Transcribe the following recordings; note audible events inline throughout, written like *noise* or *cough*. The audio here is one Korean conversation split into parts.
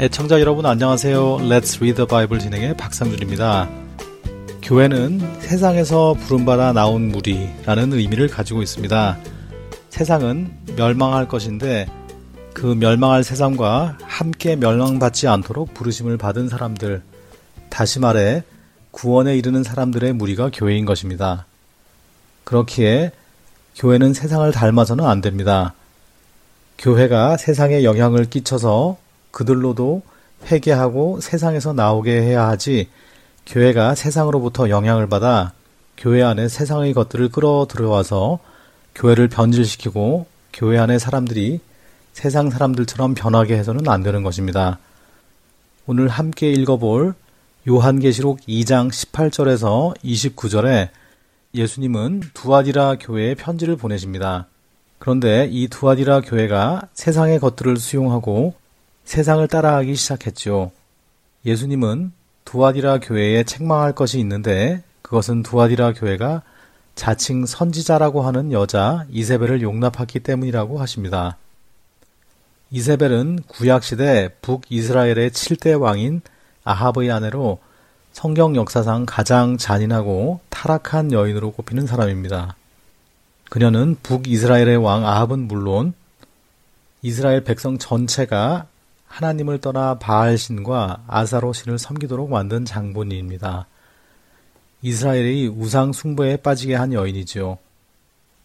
애청자 여러분 안녕하세요. Let's Read the Bible 진행의 박상준입니다. 교회는 세상에서 부름받아 나온 무리라는 의미를 가지고 있습니다. 세상은 멸망할 것인데 그 멸망할 세상과 함께 멸망받지 않도록 부르심을 받은 사람들, 다시 말해 구원에 이르는 사람들의 무리가 교회인 것입니다. 그렇기에 교회는 세상을 닮아서는 안 됩니다. 교회가 세상에 영향을 끼쳐서 그들로도 회개하고 세상에서 나오게 해야 하지 교회가 세상으로부터 영향을 받아 교회 안에 세상의 것들을 끌어들여와서 교회를 변질시키고 교회 안의 사람들이 세상 사람들처럼 변하게 해서는 안 되는 것입니다. 오늘 함께 읽어볼 요한계시록 2장 18절에서 29절에 예수님은 두아디라 교회에 편지를 보내십니다. 그런데 이 두아디라 교회가 세상의 것들을 수용하고 세상을 따라하기 시작했죠. 예수님은 두아디라 교회에 책망할 것이 있는데 그것은 두아디라 교회가 자칭 선지자라고 하는 여자 이세벨을 용납했기 때문이라고 하십니다. 이세벨은 구약시대 북이스라엘의 7대 왕인 아합의 아내로 성경 역사상 가장 잔인하고 타락한 여인으로 꼽히는 사람입니다. 그녀는 북이스라엘의 왕 아합은 물론 이스라엘 백성 전체가 하나님을 떠나 바알 신과 아사로 신을 섬기도록 만든 장본인입니다. 이스라엘이 우상 숭배에 빠지게 한 여인이죠.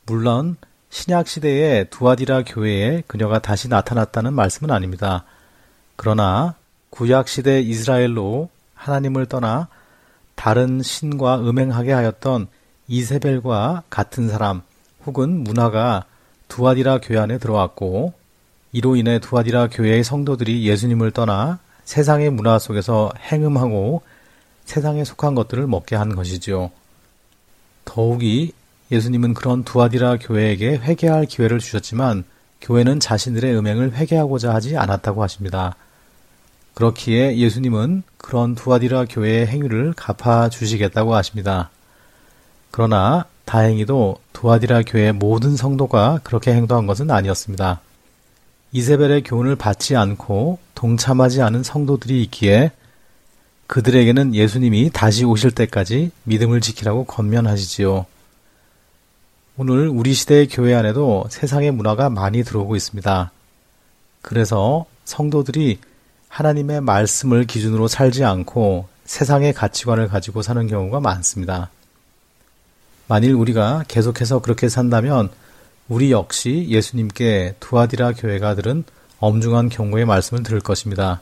물론 신약 시대의 두아디라 교회에 그녀가 다시 나타났다는 말씀은 아닙니다. 그러나 구약 시대 이스라엘로 하나님을 떠나 다른 신과 음행하게 하였던 이세벨과 같은 사람 혹은 문화가 두아디라 교회 안에 들어왔고 이로 인해 두아디라 교회의 성도들이 예수님을 떠나 세상의 문화 속에서 행음하고 세상에 속한 것들을 먹게 한 것이지요. 더욱이 예수님은 그런 두아디라 교회에게 회개할 기회를 주셨지만 교회는 자신들의 음행을 회개하고자 하지 않았다고 하십니다. 그렇기에 예수님은 그런 두아디라 교회의 행위를 갚아 주시겠다고 하십니다. 그러나 다행히도 두아디라 교회의 모든 성도가 그렇게 행동한 것은 아니었습니다. 이세벨의 교훈을 받지 않고 동참하지 않은 성도들이 있기에 그들에게는 예수님이 다시 오실 때까지 믿음을 지키라고 권면하시지요. 오늘 우리 시대의 교회 안에도 세상의 문화가 많이 들어오고 있습니다. 그래서 성도들이 하나님의 말씀을 기준으로 살지 않고 세상의 가치관을 가지고 사는 경우가 많습니다. 만일 우리가 계속해서 그렇게 산다면 우리 역시 예수님께 두아디라 교회가 들은 엄중한 경고의 말씀을 들을 것입니다.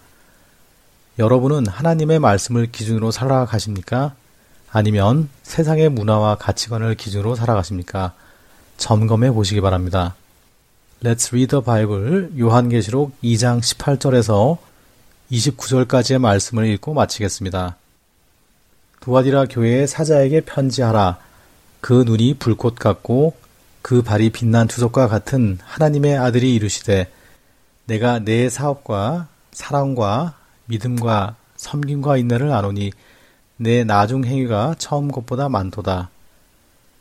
여러분은 하나님의 말씀을 기준으로 살아가십니까? 아니면 세상의 문화와 가치관을 기준으로 살아가십니까? 점검해 보시기 바랍니다. Let's read the Bible 요한계시록 2장 18절에서 29절까지의 말씀을 읽고 마치겠습니다. 두아디라 교회의 사자에게 편지하라. 그 눈이 불꽃 같고 그 발이 빛난 주석과 같은 하나님의 아들이 이르시되 내가 내 사업과 사랑과 믿음과 섬김과 인내를 아노니 내 나중 행위가 처음 것보다 많도다.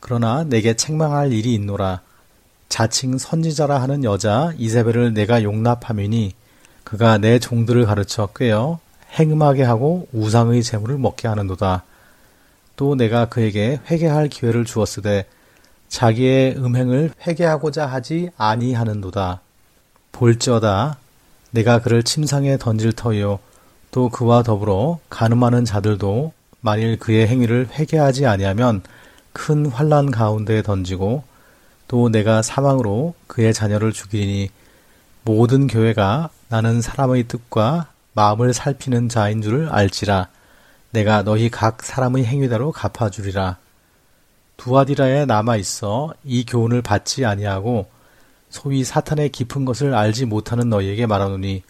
그러나 내게 책망할 일이 있노라. 자칭 선지자라 하는 여자 이세벨을 내가 용납하미니 그가 내 종들을 가르쳐 꿰어 행음하게 하고 우상의 재물을 먹게 하는도다. 또 내가 그에게 회개할 기회를 주었으되 자기의 음행을 회개하고자 하지 아니하는도다. 볼지어다. 내가 그를 침상에 던질 터이요. 또 그와 더불어 가늠하는 자들도 만일 그의 행위를 회개하지 아니하면 큰 환란 가운데에 던지고 또 내가 사망으로 그의 자녀를 죽이니 모든 교회가 나는 사람의 뜻과 마음을 살피는 자인 줄을 알지라. 내가 너희 각 사람의 행위대로 갚아주리라 두아디라에 남아 있어 이 교훈을 받지 아니하고 소위 사탄의 깊은 것을 알지 못하는 너희에게 말하노니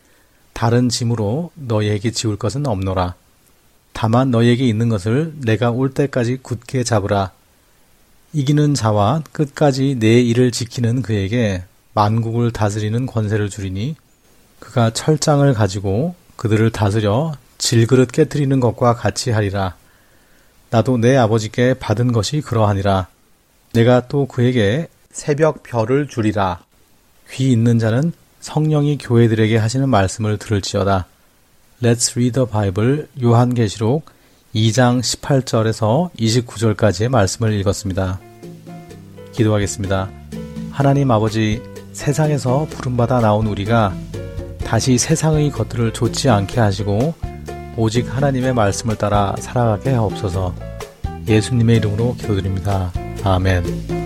다른 짐으로 너희에게 지울 것은 없노라. 다만 너희에게 있는 것을 내가 올 때까지 굳게 잡으라. 이기는 자와 끝까지 내 일을 지키는 그에게 만국을 다스리는 권세를 주리니 그가 철장을 가지고 그들을 다스려 질그릇 깨뜨리는 것과 같이 하리라. 나도 내 아버지께 받은 것이 그러하니라. 내가 또 그에게 새벽 별을 주리라. 귀 있는 자는 성령이 교회들에게 하시는 말씀을 들을지어다. Let's read the Bible 요한계시록 2장 18절에서 29절까지의 말씀을 읽었습니다. 기도하겠습니다. 하나님 아버지, 세상에서 부름받아 나온 우리가 다시 세상의 것들을 좋지 않게 하시고 오직 하나님의 말씀을 따라 살아가게 하옵소서 예수님의 이름으로 기도드립니다. 아멘.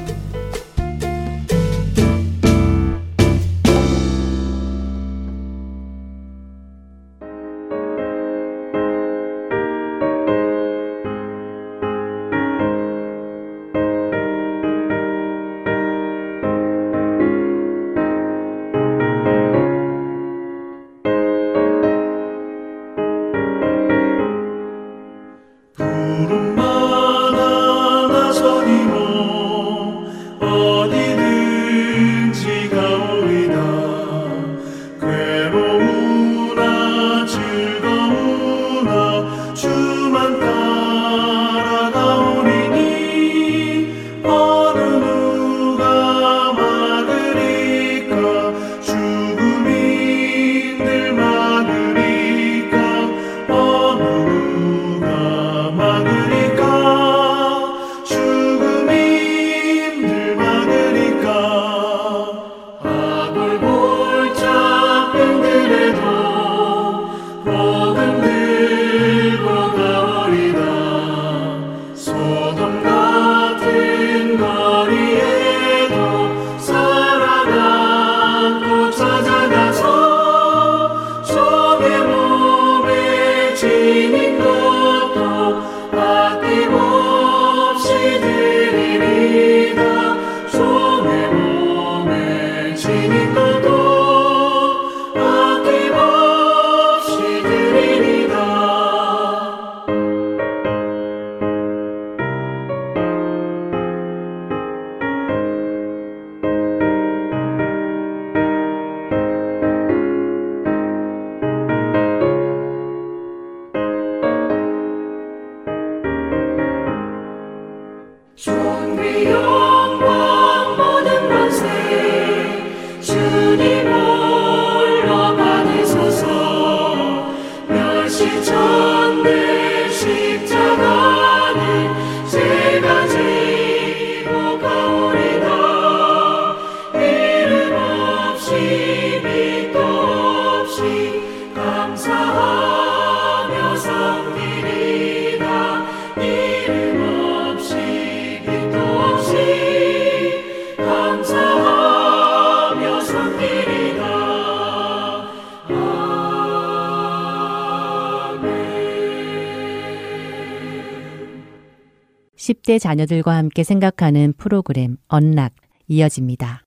자녀들과 함께 생각하는 프로그램 언락 이어집니다.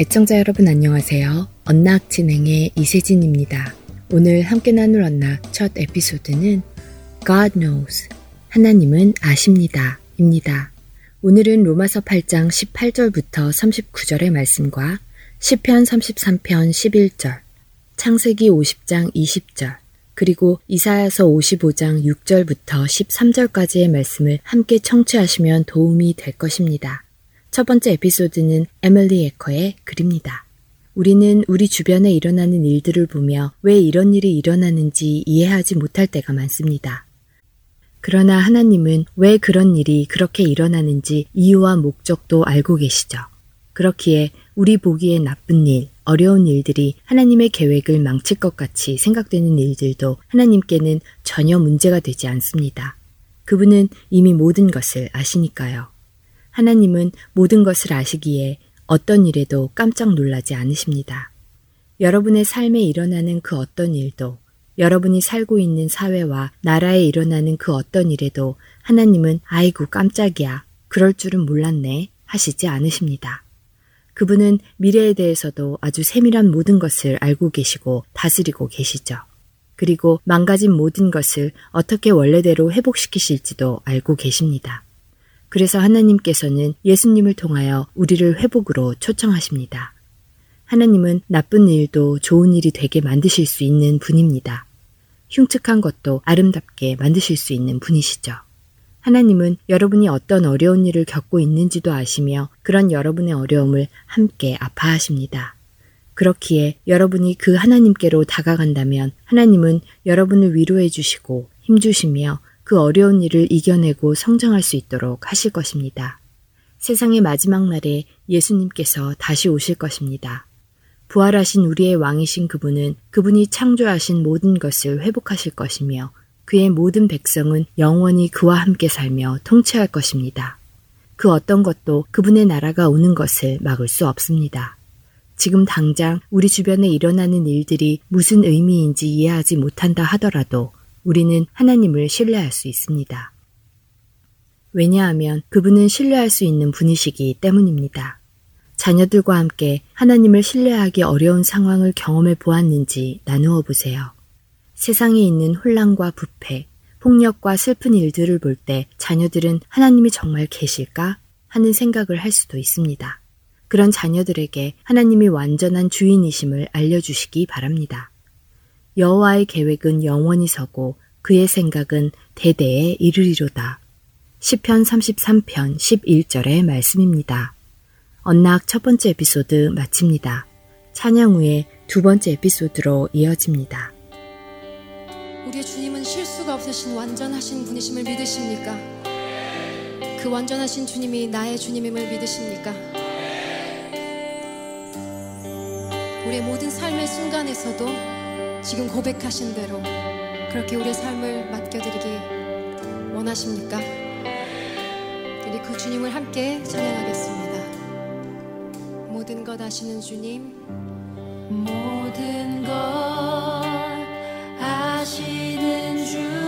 애청자 여러분 안녕하세요. 언락 진행의 이세진입니다. 오늘 함께 나눌 언락 첫 에피소드는 God knows 하나님은 아십니다 입니다. 오늘은 로마서 8장 18절부터 39절의 말씀과 10편 33편 11절, 창세기 50장 20절, 그리고 이사야서 55장 6절부터 13절까지의 말씀을 함께 청취하시면 도움이 될 것입니다. 첫 번째 에피소드는 에밀리 에커의 글입니다. 우리는 우리 주변에 일어나는 일들을 보며 왜 이런 일이 일어나는지 이해하지 못할 때가 많습니다. 그러나 하나님은 왜 그런 일이 그렇게 일어나는지 이유와 목적도 알고 계시죠. 그렇기에 우리 보기에 나쁜 일, 어려운 일들이 하나님의 계획을 망칠 것 같이 생각되는 일들도 하나님께는 전혀 문제가 되지 않습니다. 그분은 이미 모든 것을 아시니까요. 하나님은 모든 것을 아시기에 어떤 일에도 깜짝 놀라지 않으십니다. 여러분의 삶에 일어나는 그 어떤 일도 여러분이 살고 있는 사회와 나라에 일어나는 그 어떤 일에도 하나님은 아이고 깜짝이야. 그럴 줄은 몰랐네. 하시지 않으십니다. 그분은 미래에 대해서도 아주 세밀한 모든 것을 알고 계시고 다스리고 계시죠. 그리고 망가진 모든 것을 어떻게 원래대로 회복시키실지도 알고 계십니다. 그래서 하나님께서는 예수님을 통하여 우리를 회복으로 초청하십니다. 하나님은 나쁜 일도 좋은 일이 되게 만드실 수 있는 분입니다. 흉측한 것도 아름답게 만드실 수 있는 분이시죠. 하나님은 여러분이 어떤 어려운 일을 겪고 있는지도 아시며 그런 여러분의 어려움을 함께 아파하십니다. 그렇기에 여러분이 그 하나님께로 다가간다면 하나님은 여러분을 위로해 주시고 힘주시며 그 어려운 일을 이겨내고 성장할 수 있도록 하실 것입니다. 세상의 마지막 날에 예수님께서 다시 오실 것입니다. 부활하신 우리의 왕이신 그분은 그분이 창조하신 모든 것을 회복하실 것이며 그의 모든 백성은 영원히 그와 함께 살며 통치할 것입니다. 그 어떤 것도 그분의 나라가 오는 것을 막을 수 없습니다. 지금 당장 우리 주변에 일어나는 일들이 무슨 의미인지 이해하지 못한다 하더라도 우리는 하나님을 신뢰할 수 있습니다. 왜냐하면 그분은 신뢰할 수 있는 분이시기 때문입니다. 자녀들과 함께 하나님을 신뢰하기 어려운 상황을 경험해 보았는지 나누어 보세요. 세상에 있는 혼란과 부패, 폭력과 슬픈 일들을 볼 때 자녀들은 하나님이 정말 계실까 하는 생각을 할 수도 있습니다. 그런 자녀들에게 하나님이 완전한 주인이심을 알려주시기 바랍니다. 여호와의 계획은 영원히 서고 그의 생각은 대대에 이르리로다. 시편 33편 11절의 말씀입니다. 언락 첫 번째 에피소드 마칩니다. 찬양 후에 두 번째 에피소드로 이어집니다. 우리의 주님은 실수가 없으신 완전하신 분이심을 믿으십니까? 그 완전하신 주님이 나의 주님임을 믿으십니까? 우리의 모든 삶의 순간에서도 지금 고백하신 대로 그렇게 우리의 삶을 맡겨드리기 원하십니까? 우리 그 주님을 함께 찬양하겠습니다. 모든 것 아시는 주님, 모든 것 아시는 주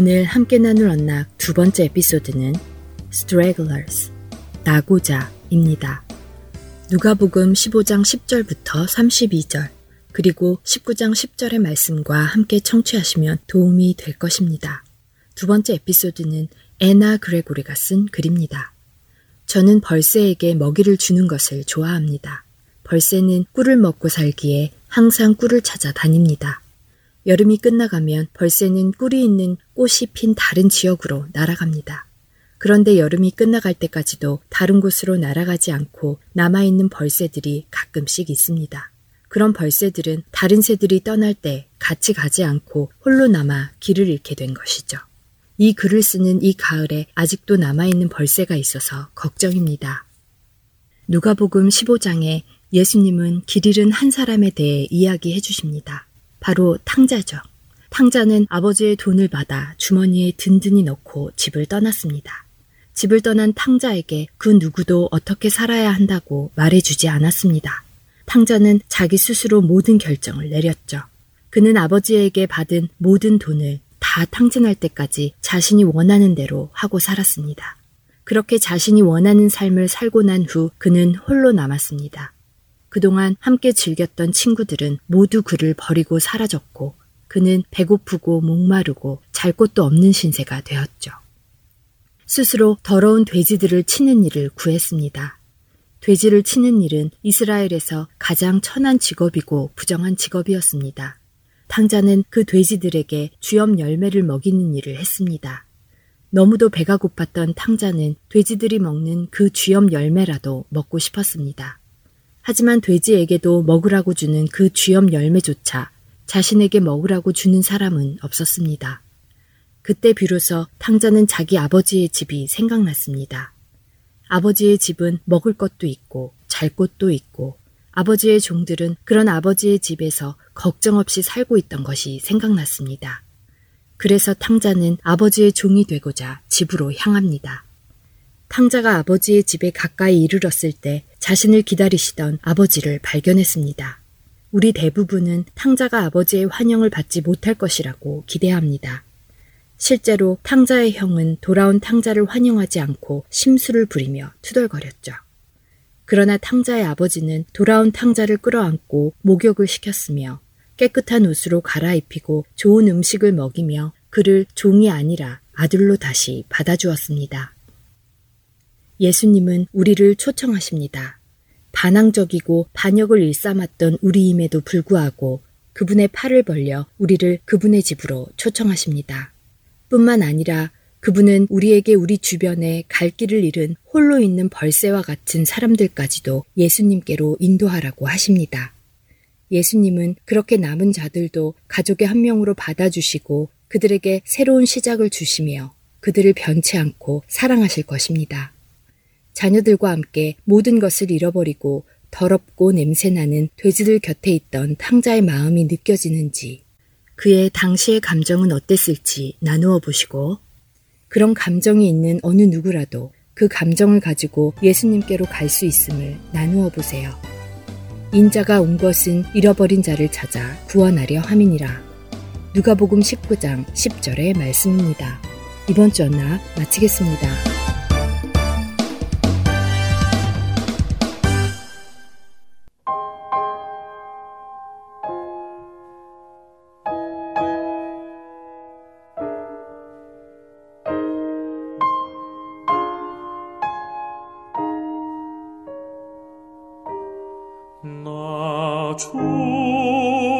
오늘 함께 나눌 언락 두 번째 에피소드는 Stragglers, 나고자입니다. 누가복음 15장 10절부터 32절, 그리고 19장 10절의 말씀과 함께 청취하시면 도움이 될 것입니다. 두 번째 에피소드는 에나 그레고리가 쓴 글입니다. 저는 벌새에게 먹이를 주는 것을 좋아합니다. 벌새는 꿀을 먹고 살기에 항상 꿀을 찾아 다닙니다. 여름이 끝나가면 벌새는 꿀이 있는 꽃이 핀 다른 지역으로 날아갑니다. 그런데 여름이 끝나갈 때까지도 다른 곳으로 날아가지 않고 남아있는 벌새들이 가끔씩 있습니다. 그런 벌새들은 다른 새들이 떠날 때 같이 가지 않고 홀로 남아 길을 잃게 된 것이죠. 이 글을 쓰는 이 가을에 아직도 남아있는 벌새가 있어서 걱정입니다. 누가복음 15장에 예수님은 길 잃은 한 사람에 대해 이야기해 주십니다. 바로 탕자죠. 탕자는 아버지의 돈을 받아 주머니에 든든히 넣고 집을 떠났습니다. 집을 떠난 탕자에게 그 누구도 어떻게 살아야 한다고 말해주지 않았습니다. 탕자는 자기 스스로 모든 결정을 내렸죠. 그는 아버지에게 받은 모든 돈을 다 탕진할 때까지 자신이 원하는 대로 하고 살았습니다. 그렇게 자신이 원하는 삶을 살고 난 후 그는 홀로 남았습니다. 그동안 함께 즐겼던 친구들은 모두 그를 버리고 사라졌고 그는 배고프고 목마르고 잘 곳도 없는 신세가 되었죠. 스스로 더러운 돼지들을 치는 일을 구했습니다. 돼지를 치는 일은 이스라엘에서 가장 천한 직업이고 부정한 직업이었습니다. 탕자는 그 돼지들에게 주염 열매를 먹이는 일을 했습니다. 너무도 배가 고팠던 탕자는 돼지들이 먹는 그 주염 열매라도 먹고 싶었습니다. 하지만 돼지에게도 먹으라고 주는 그 쥐염 열매조차 자신에게 먹으라고 주는 사람은 없었습니다. 그때 비로소 탕자는 자기 아버지의 집이 생각났습니다. 아버지의 집은 먹을 것도 있고 잘 곳도 있고 아버지의 종들은 그런 아버지의 집에서 걱정 없이 살고 있던 것이 생각났습니다. 그래서 탕자는 아버지의 종이 되고자 집으로 향합니다. 탕자가 아버지의 집에 가까이 이르렀을 때 자신을 기다리시던 아버지를 발견했습니다. 우리 대부분은 탕자가 아버지의 환영을 받지 못할 것이라고 기대합니다. 실제로 탕자의 형은 돌아온 탕자를 환영하지 않고 심술을 부리며 투덜거렸죠. 그러나 탕자의 아버지는 돌아온 탕자를 끌어안고 목욕을 시켰으며 깨끗한 옷으로 갈아입히고 좋은 음식을 먹이며 그를 종이 아니라 아들로 다시 받아주었습니다. 예수님은 우리를 초청하십니다. 반항적이고 반역을 일삼았던 우리임에도 불구하고 그분의 팔을 벌려 우리를 그분의 집으로 초청하십니다. 뿐만 아니라 그분은 우리에게 우리 주변에 갈 길을 잃은 홀로 있는 벌새와 같은 사람들까지도 예수님께로 인도하라고 하십니다. 예수님은 그렇게 남은 자들도 가족의 한 명으로 받아주시고 그들에게 새로운 시작을 주시며 그들을 변치 않고 사랑하실 것입니다. 자녀들과 함께 모든 것을 잃어버리고 더럽고 냄새나는 돼지들 곁에 있던 탕자의 마음이 느껴지는지, 그의 당시의 감정은 어땠을지 나누어 보시고, 그런 감정이 있는 어느 누구라도 그 감정을 가지고 예수님께로 갈 수 있음을 나누어 보세요. 인자가 온 것은 잃어버린 자를 찾아 구원하려 함이니라. 누가복음 19장 10절의 말씀입니다. 이번 주 언락 마치겠습니다. Ooh.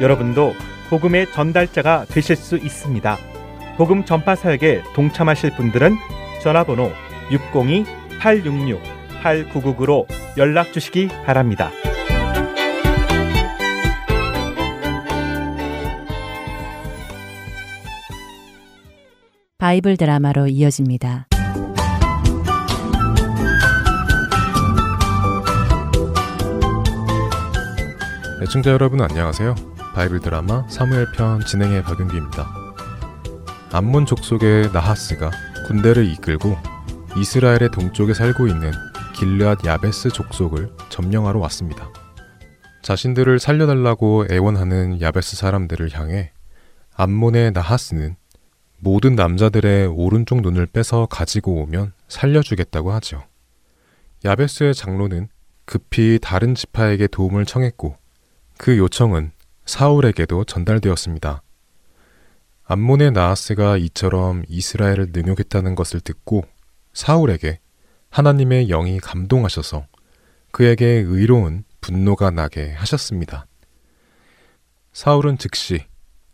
여러분도 복음의 전달자가 되실 수 있습니다. 복음 전파 사역에 동참하실 분들은 전화번호 602-866-8999로 연락 주시기 바랍니다. 바이블 드라마로 이어집니다. 애청자 여러분 안녕하세요. 바이블 드라마 사무엘 편 진행의 박윤기입니다. 암몬 족속의 나하스가 군대를 이끌고 이스라엘의 동쪽에 살고 있는 길르앗 야베스 족속을 점령하러 왔습니다. 자신들을 살려달라고 애원하는 야베스 사람들을 향해 암몬의 나하스는 모든 남자들의 오른쪽 눈을 빼서 가지고 오면 살려주겠다고 하죠. 야베스의 장로는 급히 다른 지파에게 도움을 청했고 그 요청은 사울에게도 전달되었습니다. 암몬의 나하스가 이처럼 이스라엘을 능욕했다는 것을 듣고 사울에게 하나님의 영이 감동하셔서 그에게 의로운 분노가 나게 하셨습니다. 사울은 즉시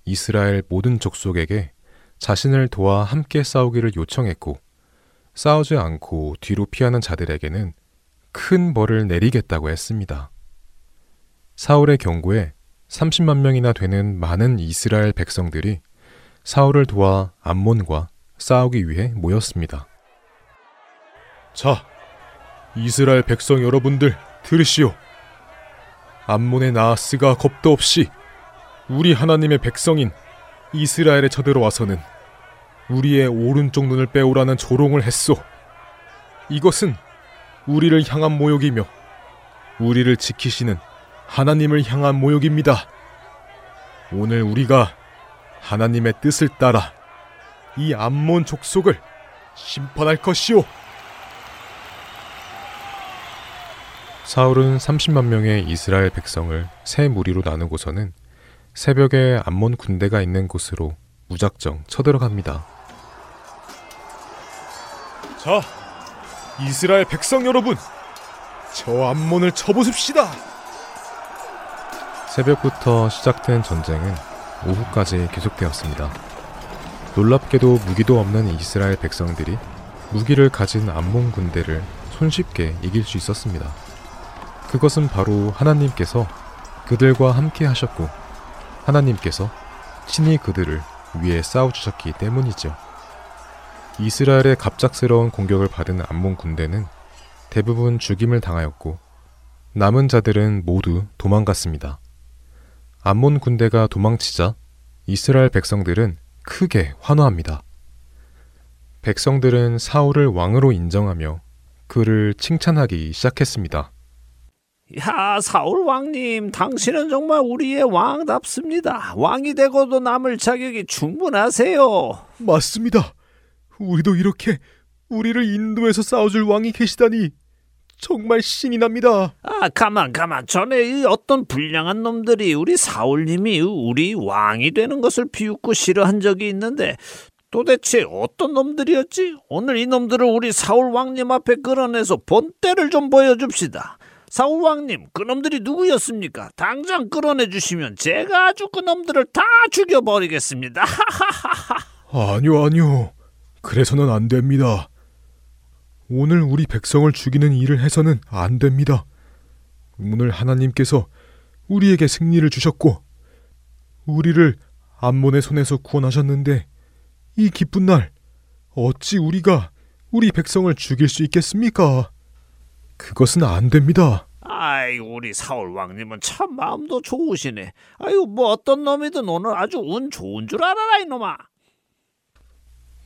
이스라엘 모든 족속에게 자신을 도와 함께 싸우기를 요청했고 싸우지 않고 뒤로 피하는 자들에게는 큰 벌을 내리겠다고 했습니다. 사울의 경고에 30만 명이나 되는 많은 이스라엘 백성들이 사울을 도와 암몬과 싸우기 위해 모였습니다. 자, 이스라엘 백성 여러분들 들으시오. 암몬의 나하스가 겁도 없이 우리 하나님의 백성인 이스라엘에 쳐들어와서는 우리의 오른쪽 눈을 빼오라는 조롱을 했소. 이것은 우리를 향한 모욕이며 우리를 지키시는 하나님을 향한 모욕입니다. 오늘 우리가 하나님의 뜻을 따라 이 암몬 족속을 심판할 것이오. 사울은 30만 명의 이스라엘 백성을 세 무리로 나누고서는 새벽에 암몬 군대가 있는 곳으로 무작정 쳐들어갑니다. 자, 이스라엘 백성 여러분, 저 암몬을 쳐보십시다. 새벽부터 시작된 전쟁은 오후까지 계속되었습니다. 놀랍게도 무기도 없는 이스라엘 백성들이 무기를 가진 암몬 군대를 손쉽게 이길 수 있었습니다. 그것은 바로 하나님께서 그들과 함께 하셨고 하나님께서 친히 그들을 위해 싸워주셨기 때문이죠. 이스라엘의 갑작스러운 공격을 받은 암몬 군대는 대부분 죽임을 당하였고 남은 자들은 모두 도망갔습니다. 암몬 군대가 도망치자 이스라엘 백성들은 크게 환호합니다. 백성들은 사울을 왕으로 인정하며 그를 칭찬하기 시작했습니다. 야, 사울 왕님, 당신은 정말 우리의 왕답습니다. 왕이 되고도 남을 자격이 충분하세요. 맞습니다. 우리도 이렇게 우리를 인도해서 싸워줄 왕이 계시다니 정말 신이 납니다. 아, 가만, 가만. 전에 이 어떤 불량한 놈들이 우리 사울님이 우리 왕이 되는 것을 비웃고 싫어한 적이 있는데 도대체 어떤 놈들이었지? 오늘 이 놈들을 우리 사울 왕님 앞에 끌어내서 본때를 좀 보여줍시다. 사울 왕님, 그 놈들이 누구였습니까? 당장 끌어내 주시면 제가 아주 그 놈들을 다 죽여버리겠습니다. *laughs* 아니요, 아니요. 그래서는 안 됩니다. 오늘 우리 백성을 죽이는 일을 해서는 안 됩니다. 오늘 하나님께서 우리에게 승리를 주셨고, 우리를 암몬의 손에서 구원하셨는데 이 기쁜 날 어찌 우리가 우리 백성을 죽일 수 있겠습니까? 그것은 안 됩니다. 아이 우리 사울 왕님은 참 마음도 좋으시네. 아유 뭐 어떤 놈이든 오늘 아주 운 좋은 줄 알아라 이놈아.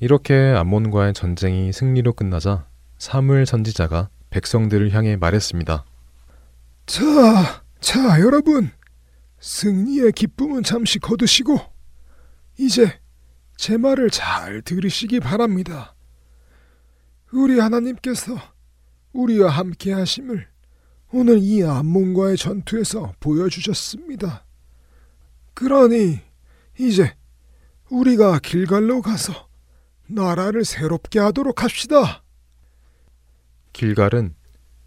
이렇게 암몬과의 전쟁이 승리로 끝나자 사무엘 선지자가 백성들을 향해 말했습니다. 자, 자 여러분, 승리의 기쁨은 잠시 거두시고 이제 제 말을 잘 들으시기 바랍니다. 우리 하나님께서 우리와 함께 하심을 오늘 이 암몬과의 전투에서 보여주셨습니다. 그러니 이제 우리가 길갈로 가서 나라를 새롭게 하도록 합시다. 길갈은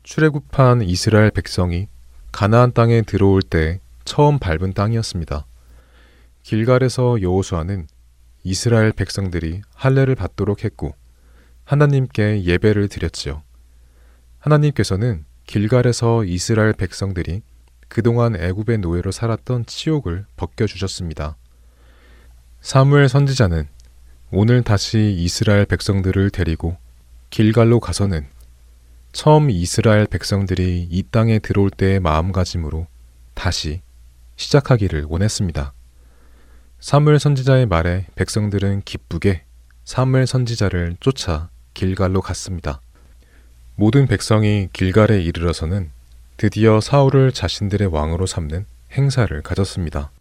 출애굽한 이스라엘 백성이 가나안 땅에 들어올 때 처음 밟은 땅이었습니다. 길갈에서 여호수아는 이스라엘 백성들이 할례를 받도록 했고 하나님께 예배를 드렸지요. 하나님께서는 길갈에서 이스라엘 백성들이 그동안 애굽의 노예로 살았던 치욕을 벗겨 주셨습니다. 사무엘 선지자는 오늘 다시 이스라엘 백성들을 데리고 길갈로 가서는 처음 이스라엘 백성들이 이 땅에 들어올 때의 마음가짐으로 다시 시작하기를 원했습니다. 사무엘 선지자의 말에 백성들은 기쁘게 사무엘 선지자를 쫓아 길갈로 갔습니다. 모든 백성이 길갈에 이르러서는 드디어 사울을 자신들의 왕으로 삼는 행사를 가졌습니다.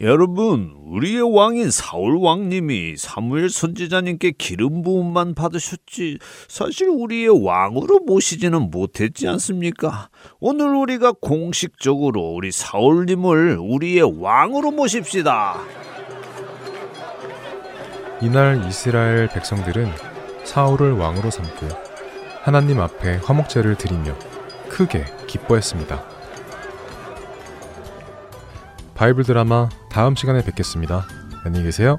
여러분, 우리의 왕인 사울 왕님이 사무엘 선지자님께 기름 부음만 받으셨지 사실 우리의 왕으로 모시지는 못했지 않습니까? 오늘 우리가 공식적으로 우리 사울님을 우리의 왕으로 모십시다. 이날 이스라엘 백성들은 사울을 왕으로 삼고 하나님 앞에 화목제를 드리며 크게 기뻐했습니다. 바이블 드라마 다음 시간에 뵙겠습니다. 안녕히 계세요.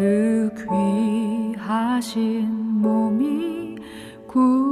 그 귀하신 몸이 구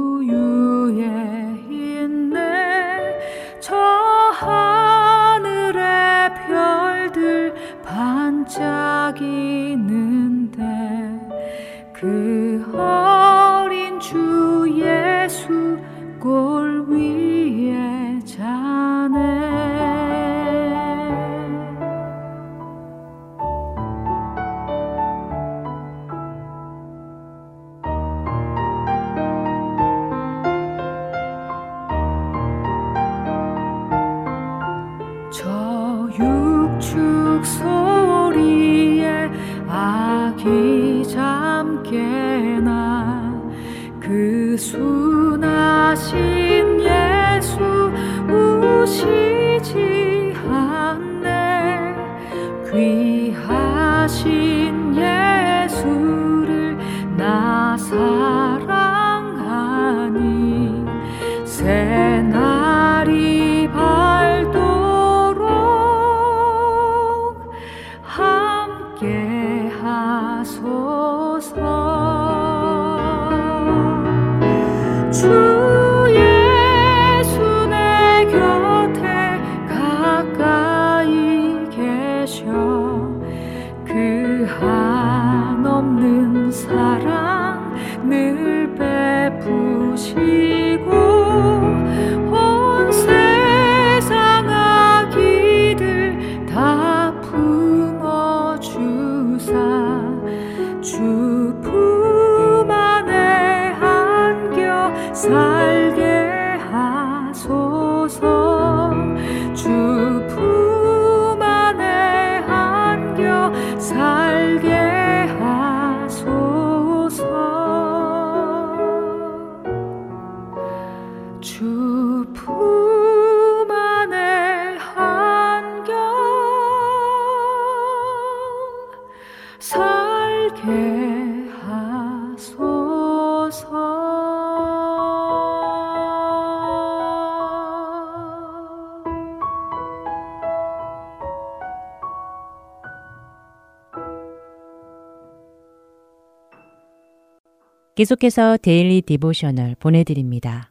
계속해서 Daily Devotional 보내드립니다.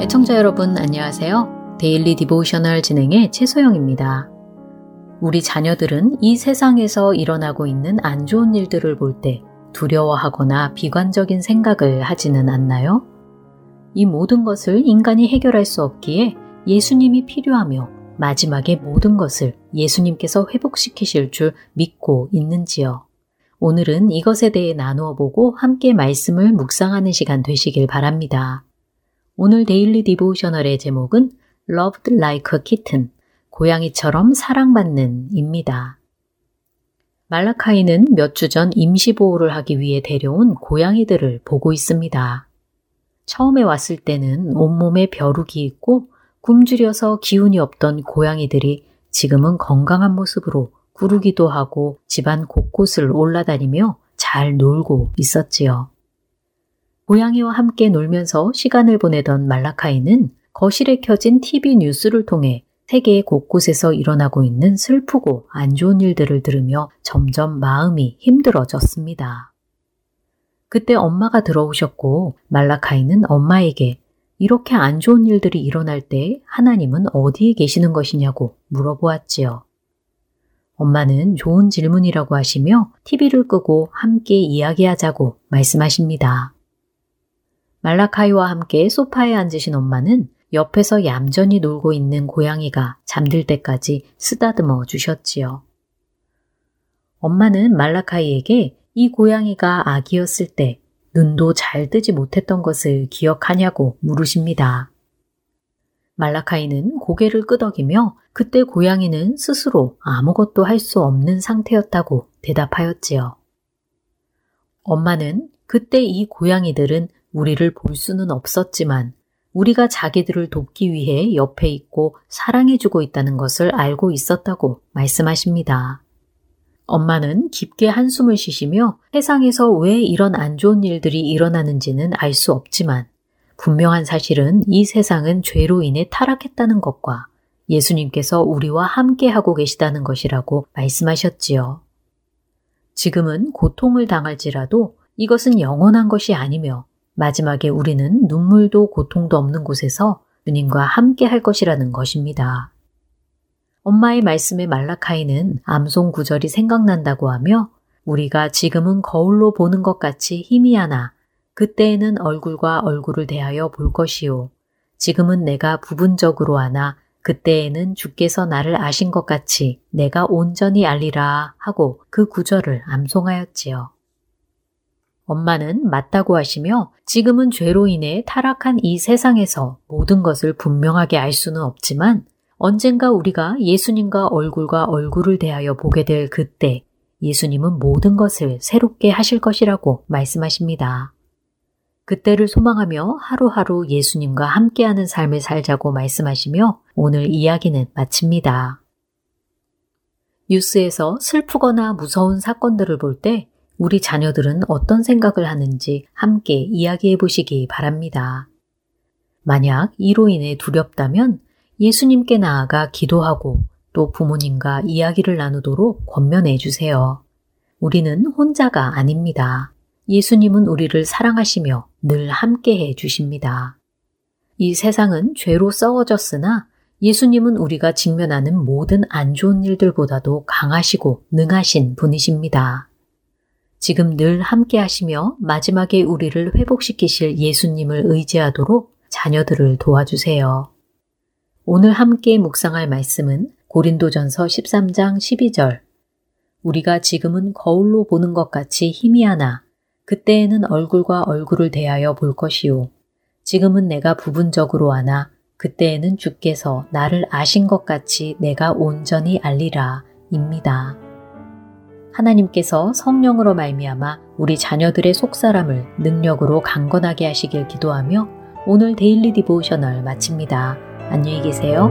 애청자 여러분 안녕하세요. Daily Devotional 진행의 최소영입니다. 우리 자녀들은 이 세상에서 일어나고 있는 안 좋은 일들을 볼 때 두려워하거나 비관적인 생각을 하지는 않나요? 이 모든 것을 인간이 해결할 수 없기에 예수님이 필요하며 마지막에 모든 것을 예수님께서 회복시키실 줄 믿고 있는지요. 오늘은 이것에 대해 나누어 보고 함께 말씀을 묵상하는 시간 되시길 바랍니다. 오늘 데일리 디보셔널의 제목은 Loved Like a Kitten, 고양이처럼 사랑받는 입니다. 말라카이는 몇 주 전 임시보호를 하기 위해 데려온 고양이들을 보고 있습니다. 처음에 왔을 때는 온몸에 벼룩이 있고 굶주려서 기운이 없던 고양이들이 지금은 건강한 모습으로 구르기도 하고 집안 곳곳을 올라다니며 잘 놀고 있었지요. 고양이와 함께 놀면서 시간을 보내던 말라카이는 거실에 켜진 TV 뉴스를 통해 세계 곳곳에서 일어나고 있는 슬프고 안 좋은 일들을 들으며 점점 마음이 힘들어졌습니다. 그때 엄마가 들어오셨고 말라카이는 엄마에게 이렇게 안 좋은 일들이 일어날 때 하나님은 어디에 계시는 것이냐고 물어보았지요. 엄마는 좋은 질문이라고 하시며 TV를 끄고 함께 이야기하자고 말씀하십니다. 말라카이와 함께 소파에 앉으신 엄마는 옆에서 얌전히 놀고 있는 고양이가 잠들 때까지 쓰다듬어 주셨지요. 엄마는 말라카이에게 이 고양이가 아기였을 때 눈도 잘 뜨지 못했던 것을 기억하냐고 물으십니다. 말라카이는 고개를 끄덕이며 그때 고양이는 스스로 아무것도 할 수 없는 상태였다고 대답하였지요. 엄마는 그때 이 고양이들은 우리를 볼 수는 없었지만 우리가 자기들을 돕기 위해 옆에 있고 사랑해주고 있다는 것을 알고 있었다고 말씀하십니다. 엄마는 깊게 한숨을 쉬시며 세상에서 왜 이런 안 좋은 일들이 일어나는지는 알 수 없지만 분명한 사실은 이 세상은 죄로 인해 타락했다는 것과 예수님께서 우리와 함께 하고 계시다는 것이라고 말씀하셨지요. 지금은 고통을 당할지라도 이것은 영원한 것이 아니며 마지막에 우리는 눈물도 고통도 없는 곳에서 주님과 함께 할 것이라는 것입니다. 엄마의 말씀에 말라카이는 암송 구절이 생각난다고 하며 우리가 지금은 거울로 보는 것 같이 희미하나 그때에는 얼굴과 얼굴을 대하여 볼 것이요. 지금은 내가 부분적으로 아나 그때에는 주께서 나를 아신 것 같이 내가 온전히 알리라 하고 그 구절을 암송하였지요. 엄마는 맞다고 하시며 지금은 죄로 인해 타락한 이 세상에서 모든 것을 분명하게 알 수는 없지만 언젠가 우리가 예수님과 얼굴과 얼굴을 대하여 보게 될 그때 예수님은 모든 것을 새롭게 하실 것이라고 말씀하십니다. 그때를 소망하며 하루하루 예수님과 함께하는 삶을 살자고 말씀하시며 오늘 이야기는 마칩니다. 뉴스에서 슬프거나 무서운 사건들을 볼 때 우리 자녀들은 어떤 생각을 하는지 함께 이야기해 보시기 바랍니다. 만약 이로 인해 두렵다면 예수님께 나아가 기도하고 또 부모님과 이야기를 나누도록 권면해 주세요. 우리는 혼자가 아닙니다. 예수님은 우리를 사랑하시며 늘 함께 해 주십니다. 이 세상은 죄로 썩어졌으나 예수님은 우리가 직면하는 모든 안 좋은 일들보다도 강하시고 능하신 분이십니다. 지금 늘 함께 하시며 마지막에 우리를 회복시키실 예수님을 의지하도록 자녀들을 도와주세요. 오늘 함께 묵상할 말씀은 고린도전서 13장 12절. 우리가 지금은 거울로 보는 것 같이 희미하나 그때에는 얼굴과 얼굴을 대하여 볼 것이요. 지금은 내가 부분적으로 아나 그때에는 주께서 나를 아신 것 같이 내가 온전히 알리라 입니다. 하나님께서 성령으로 말미암아 우리 자녀들의 속사람을 능력으로 강건하게 하시길 기도하며 오늘 데일리 디보셔널 마칩니다. 안녕히 계세요.